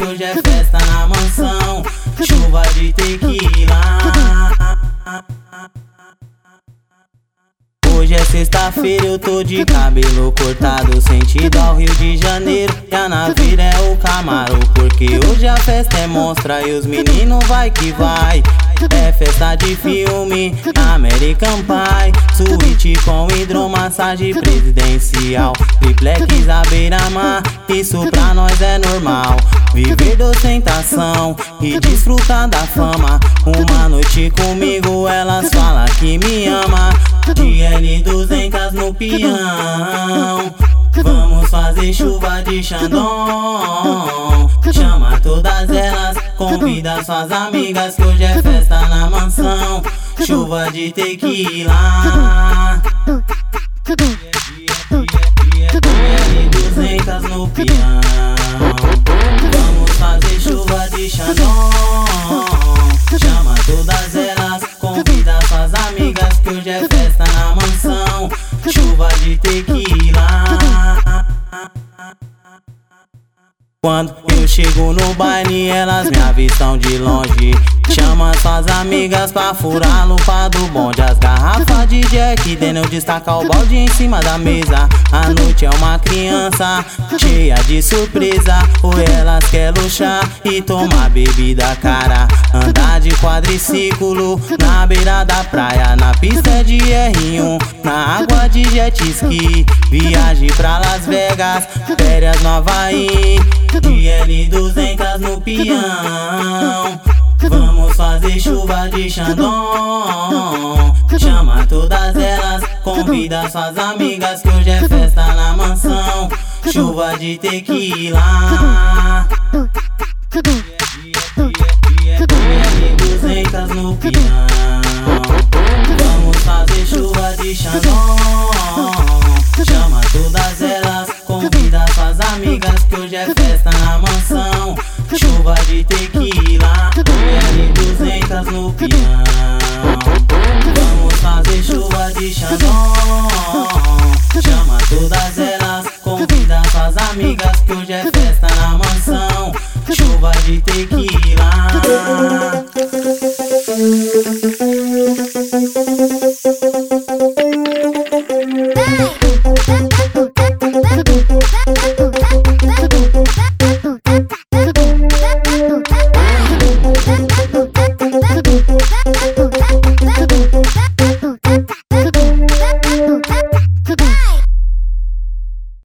que hoje é festa na mansão. Chuva de tequila. Hoje é sexta-feira, eu tô de cabelo cortado, sentido ao Rio de Janeiro. E a naveira é o camaro, porque hoje a festa é monstra e os meninos vai que vai é festa de filme, American Pie Suíte com hidromassagem presidencial Triplex à beira-mar, isso pra nós é normal. Viver de ostentação e desfrutar da fama. Uma noite comigo, elas falam que me ama. DL 200 no peão. Vamos fazer chuva de Xandão. Chama todas elas, convida suas amigas Que hoje é festa na mansão. Chuva de tequila. 200 no peão. Vamos fazer chuva de Xandão. Chama todas elas, convida suas amigas Que hoje é festa na mansão. Chuva de tequila quando eu chego no baile, elas me avistam de longe. Chama suas amigas pra furar a lupa do bonde. As garrafas de Jack Daniel destaca o balde em cima da mesa. A noite é uma criança cheia de surpresa. Ou elas querem luxar e tomar bebida cara. Andar de quadriciclo na beira da praia. Na pista de R1, na água de jet ski. Viagem pra Las Vegas, férias no Havaí. DL 200 no peão. Vamos fazer chuva de Xandão. Chama todas elas, convida suas amigas Que hoje é festa na mansão. Chuva de tequila. DL 200 no Vamos fazer chuva de Xandão Chama todas elas, convida suas amigas que hoje é festa na mansão. Chuva de tequila, l 200 no peão. Vamos fazer chuva de Xandão. Chama todas elas, convida suas amigas que hoje é festa na mansão. Chuva de tequila.